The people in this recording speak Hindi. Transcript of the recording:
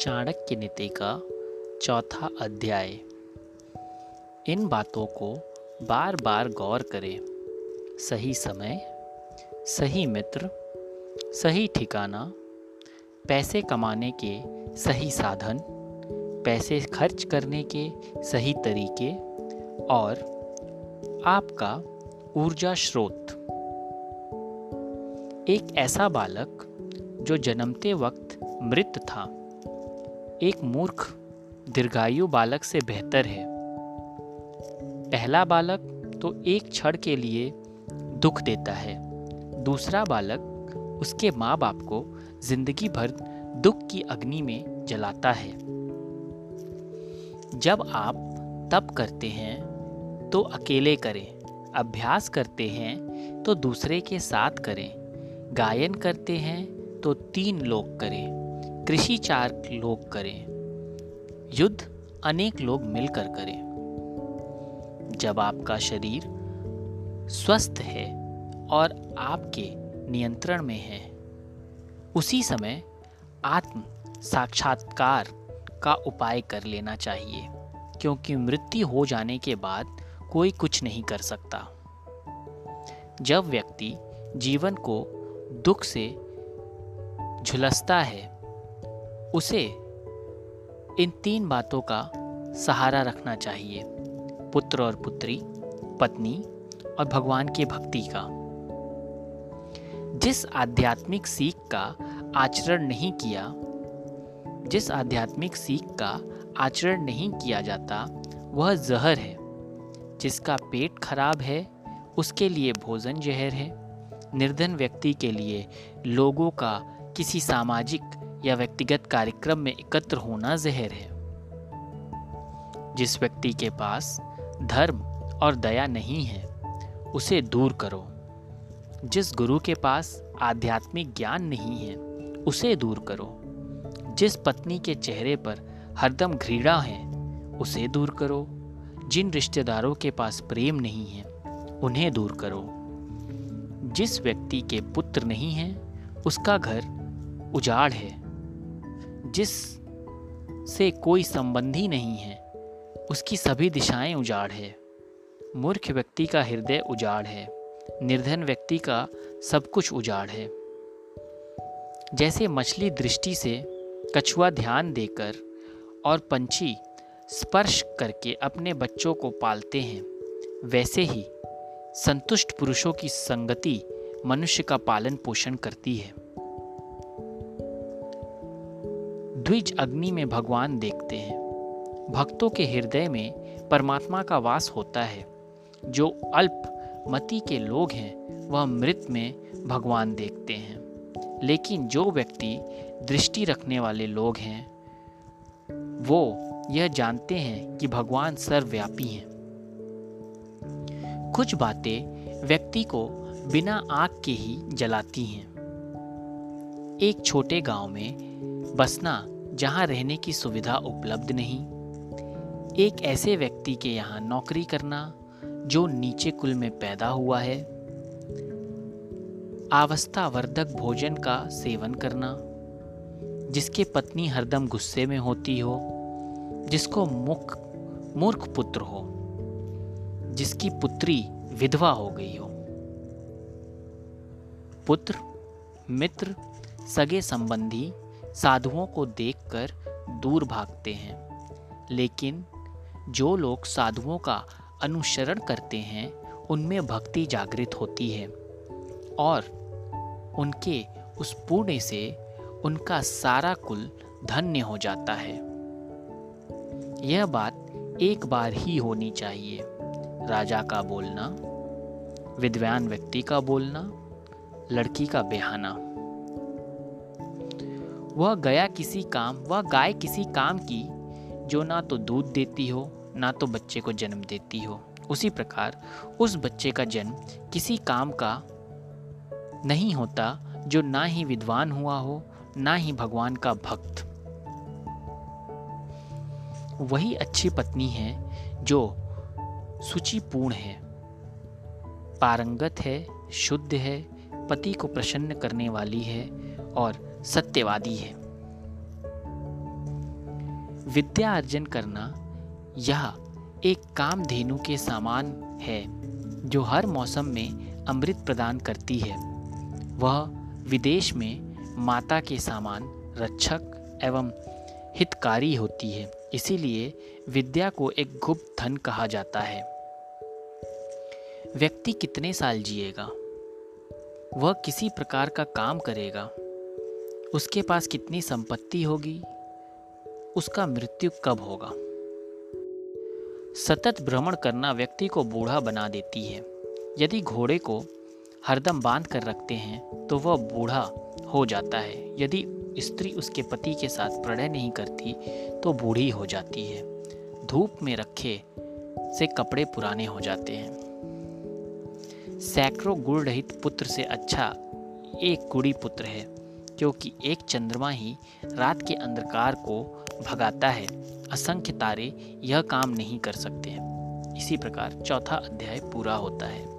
चाणक्य नीति का चौथा अध्याय। इन बातों को बार बार गौर करें। सही समय, सही मित्र, सही ठिकाना, पैसे कमाने के सही साधन, पैसे खर्च करने के सही तरीके और आपका ऊर्जा स्रोत। एक ऐसा बालक जो जन्मते वक्त मृत था। एक मूर्ख, दीर्घायु बालक से बेहतर है। पहला बालक तो एक क्षण के लिए दुख देता है। दूसरा बालक उसके माँ बाप को ज़िंदगी भर दुख की अग्नि में जलाता है। जब आप तप करते हैं तो अकेले करें, अभ्यास करते हैं तो दूसरे के साथ करें, गायन करते हैं तो तीन लोग करें। कृषि चार लोग करें, युद्ध अनेक लोग मिलकर करें। जब आपका शरीर स्वस्थ है और आपके नियंत्रण में है, उसी समय आत्म साक्षात्कार का उपाय कर लेना चाहिए, क्योंकि मृत्यु हो जाने के बाद कोई कुछ नहीं कर सकता। जब व्यक्ति जीवन को दुख से झुलसता है उसे इन तीन बातों का सहारा रखना चाहिए, पुत्र और पुत्री, पत्नी और भगवान की भक्ति का। जिस आध्यात्मिक सीख का आचरण नहीं किया, जिस आध्यात्मिक सीख का आचरण नहीं किया जाता, वह जहर है, जिसका पेट खराब है, उसके लिए भोजन जहर है। निर्धन व्यक्ति के लिए लोगों का किसी सामाजिक या व्यक्तिगत कार्यक्रम में एकत्र होना जहर है। जिस व्यक्ति के पास धर्म और दया नहीं है, उसे दूर करो। जिस गुरु के पास आध्यात्मिक ज्ञान नहीं है, उसे दूर करो। जिस पत्नी के चेहरे पर हरदम घृणा है, उसे दूर करो। जिन रिश्तेदारों के पास प्रेम नहीं है, उन्हें दूर करो। जिस व्यक्ति के पुत्र नहीं है, उसका घर उजाड़ है। जिस से कोई संबंधी नहीं है, उसकी सभी दिशाएँ उजाड़ है। मूर्ख व्यक्ति का हृदय उजाड़ है, निर्धन व्यक्ति का सब कुछ उजाड़ है। जैसे मछली दृष्टि से कछुआ ध्यान देकर और पंछी स्पर्श करके अपने बच्चों को पालते हैं, वैसे ही संतुष्ट पुरुषों की संगति मनुष्य का पालन पोषण करती है। द्विज अग्नि में भगवान देखते हैं। भक्तों के हृदय में परमात्मा का वास होता है। जो अल्प मति के लोग हैं, वह मृत में भगवान देखते हैं। लेकिन जो व्यक्ति दृष्टि रखने वाले लोग हैं, वो यह जानते हैं कि भगवान सर्वव्यापी हैं। कुछ बातें व्यक्ति को बिना आग के ही जलाती हैं। एक छोटे गाँव में बसना जहाँ रहने की सुविधा उपलब्ध नहीं। एक ऐसे व्यक्ति के यहाँ नौकरी करना, जो नीचे कुल में पैदा हुआ है। आवस्थावर्धक भोजन का सेवन करना, जिसके पत्नी हरदम गुस्से में होती हो, जिसको मुख, मूर्ख पुत्र हो, जिसकी पुत्री विधवा हो गई हो। पुत्र, मित्र, सगे संबंधी साधुओं को देखकर दूर भागते हैं। लेकिन जो लोग साधुओं का अनुसरण करते हैं, उनमें भक्ति जागृत होती है और उनके उस पुण्य से उनका सारा कुल धन्य हो जाता है। यह बात एक बार ही होनी चाहिए। राजा का बोलना, विद्वान व्यक्ति का बोलना, लड़की का बेहाना। वह गया किसी काम, वह गाय किसी काम की, जो ना तो दूध देती हो, ना तो बच्चे को जन्म देती हो। उसी प्रकार, उस बच्चे का जन्म किसी काम का नहीं होता, जो ना ही विद्वान हुआ हो, ना ही भगवान का भक्त। वही अच्छी पत्नी है, जो सूचिपूर्ण है, पारंगत है, शुद्ध है, पति को प्रसन्न करने वाली है, और सत्यवादी है। विद्या अर्जन करना यह एक कामधेनु के समान है, जो हर मौसम में अमृत प्रदान करती है। वह विदेश में माता के समान रक्षक एवं हितकारी होती है, इसीलिए विद्या को एक गुप्त धन कहा जाता है। व्यक्ति कितने साल जिएगा? वह किसी प्रकार का काम करेगा? उसके पास कितनी संपत्ति होगी? उसका मृत्यु कब होगा? सतत भ्रमण करना व्यक्ति को बूढ़ा बना देती है। यदि घोड़े को हरदम बाँध कर रखते हैं तो वह बूढ़ा हो जाता है। यदि स्त्री उसके पति के साथ प्रणय नहीं करती तो बूढ़ी हो जाती है। धूप में रखे से कपड़े पुराने हो जाते हैं। सैकड़ों गुण रहित पुत्र से अच्छा एक गुड़ी पुत्र है। क्योंकि एक चंद्रमा ही रात के अंधकार को भगाता है। असंख्य तारे यह काम नहीं कर सकते हैं। इसी प्रकार चौथा अध्याय पूरा होता है।